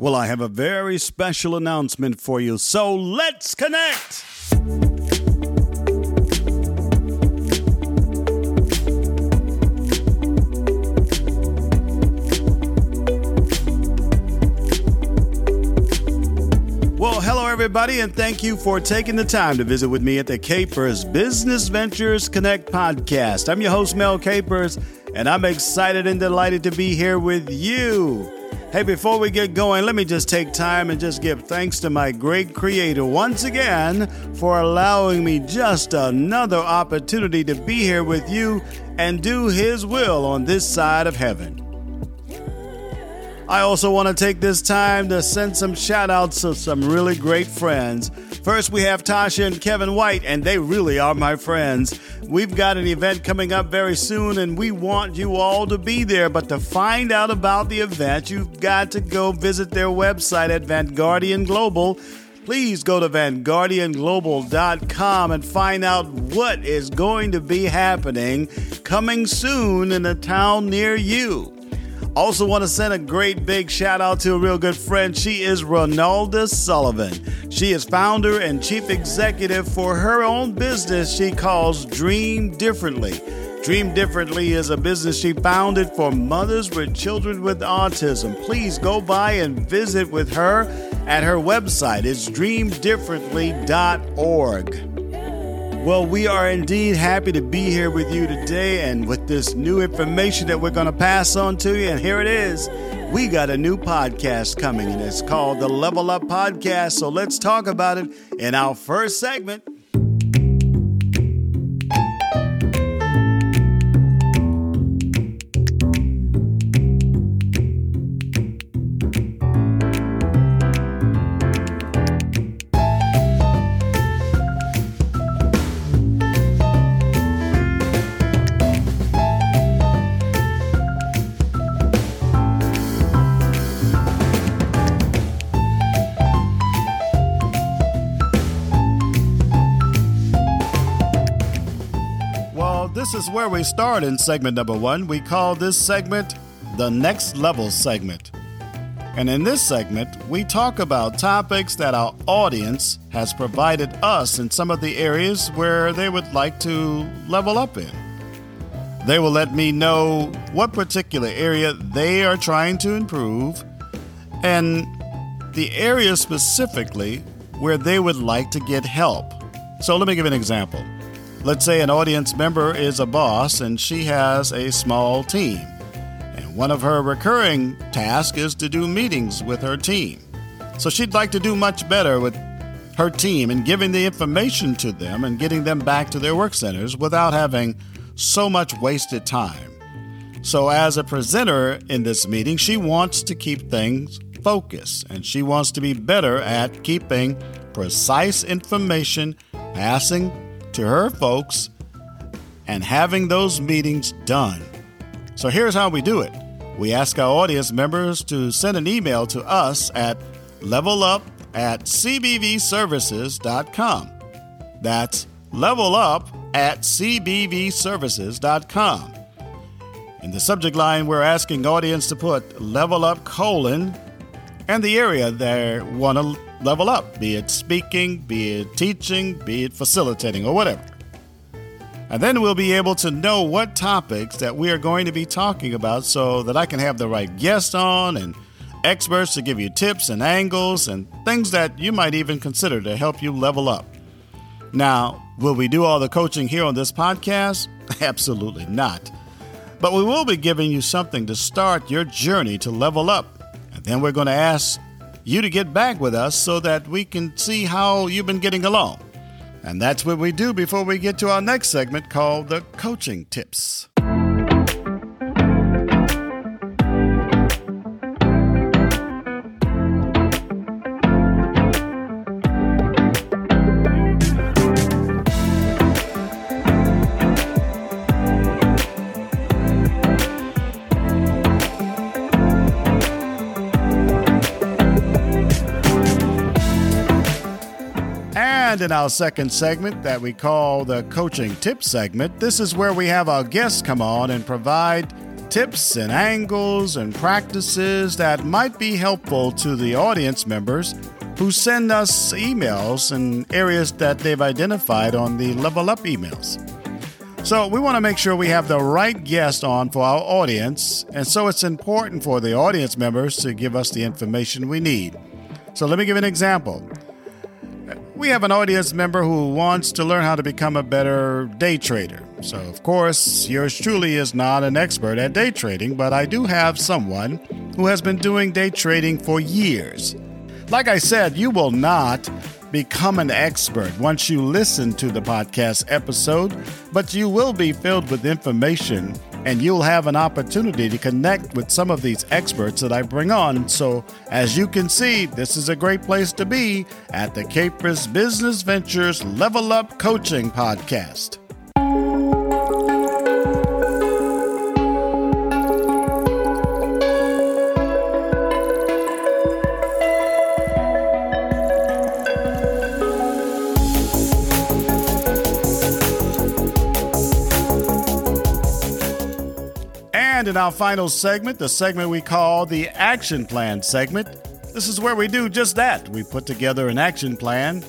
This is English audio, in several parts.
Well, I have a very special announcement for you, so let's connect! Well, hello, everybody, and thank you for taking the time to visit with me at the Capers Business Ventures Connect podcast. I'm your host, Mel Capers, and I'm excited and delighted to be here with you. Hey, before we get going, let me just take time and just give thanks to my great creator once again for allowing me just another opportunity to be here with you and do his will on this side of heaven. I also want to take this time to send some shout outs to some really great friends. First, we have Tasha and Kevin White, and they really are my friends. We've got an event coming up very soon, and we want you all to be there. But to find out about the event, you've got to go visit their website at Vanguardian Global. Please go to VanguardianGlobal.com and find out what is going to be happening coming soon in a town near you. Also, want to send a great big shout out to a real good friend. She is Ronalda Sullivan. She is founder and chief executive for her own business she calls Dream Differently. Dream Differently is a business she founded for mothers with children with autism. Please go by and visit with her at her website. It's dreamdifferently.org. Well, we are indeed happy to be here with you today and with this new information that we're going to pass on to you. And here it is. We got a new podcast coming, and it's called the Level Up Podcast. So let's talk about it in our first segment. This is where we start in segment number one. We call this segment the Next Level segment. And in this segment, we talk about topics that our audience has provided us in some of the areas where they would like to level up in. They will let me know what particular area they are trying to improve and the area specifically where they would like to get help. So let me give an example. Let's say an audience member is a boss and she has a small team. And one of her recurring tasks is to do meetings with her team. So she'd like to do much better with her team and giving the information to them and getting them back to their work centers without having so much wasted time. So, as a presenter in this meeting, she wants to keep things focused and she wants to be better at keeping precise information passing to her folks and having those meetings done. So here's how we do it we ask our audience members to send an email to us at levelup at cbvservices.com. That's levelup at cbvservices.com. In the subject line, we're asking audience to put level up colon and the area they want to level up, be it speaking, be it teaching, be it facilitating, or whatever. And then we'll be able to know what topics that we are going to be talking about so that I can have the right guests on and experts to give you tips and angles and things that you might even consider to help you level up. Now, will we do all the coaching here on this podcast? Absolutely not. But we will be giving you something to start your journey to level up. And then we're going to ask you to get back with us so that we can see how you've been getting along. And that's what we do before we get to our next segment called the Coaching Tips. And in our second segment that we call the coaching tip segment, this is where we have our guests come on and provide tips and angles and practices that might be helpful to the audience members who send us emails in areas that they've identified on the Level Up emails. So, we want to make sure we have the right guest on for our audience, and so it's important for the audience members to give us the information we need. So, let me give an example. We have an audience member who wants to learn how to become a better day trader. So, of course, yours truly is not an expert at day trading, but I do have someone who has been doing day trading for years. Like I said, you will not become an expert once you listen to the podcast episode, but you will be filled with information and you'll have an opportunity to connect with some of these experts that I bring on. So, as you can see, this is a great place to be at the Capers Business Ventures Level Up Coaching Podcast. Our final segment, the segment we call the Action Plan segment, this is where we do just that. We put together an action plan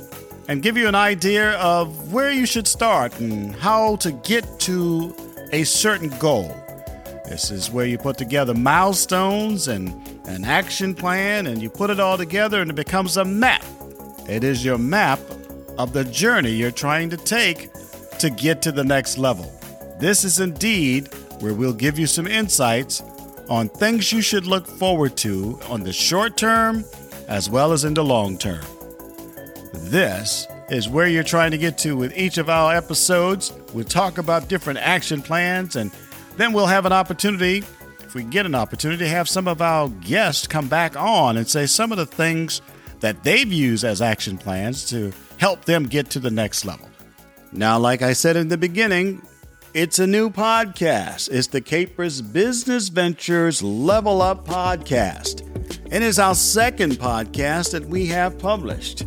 and give you an idea of where you should start and how to get to a certain goal. This is where you put together milestones and an action plan, and you put it all together, and it becomes a map. It is your map of the journey you're trying to take to get to the next level. This is indeed where we'll give you some insights on things you should look forward to on the short term as well as in the long term. This is where you're trying to get to with each of our episodes. We'll talk about different action plans, and then we'll have an opportunity, if we get an opportunity, to have some of our guests come back on and say some of the things that they've used as action plans to help them get to the next level. Now, like I said in the beginning, it's a new podcast. It's the Capers Business Ventures Level Up Podcast. And It is our second podcast that we have published.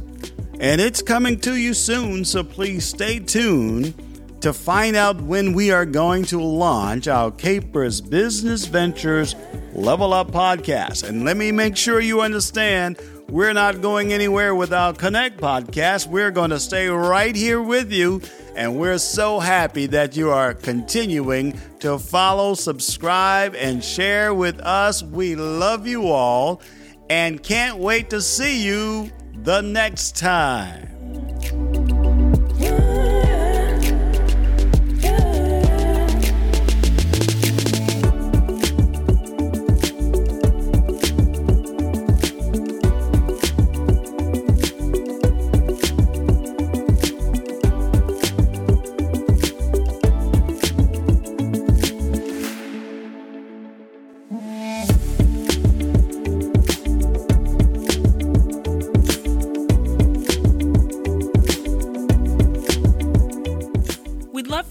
And it's coming to you soon, so please stay tuned to find out when we are going to launch our Capers Business Ventures Level Up Podcast. And let me make sure you understand we're not going anywhere with our Connect podcast. We're going to stay right here with you. And we're so happy that you are continuing to follow, subscribe, and share with us. We love you all and can't wait to see you the next time.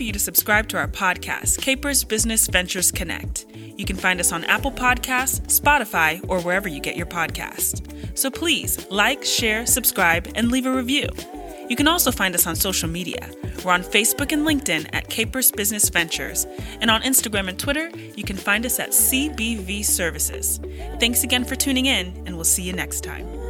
For you to subscribe to our podcast, Capers Business Ventures Connect. You can find us on Apple Podcasts, Spotify, or wherever you get your podcast. So please like, share, subscribe, and leave a review. You can also find us on social media. We're on Facebook and LinkedIn at Capers Business Ventures, and on Instagram and Twitter, you can find us at CBV Services. Thanks again for tuning in, and we'll see you next time.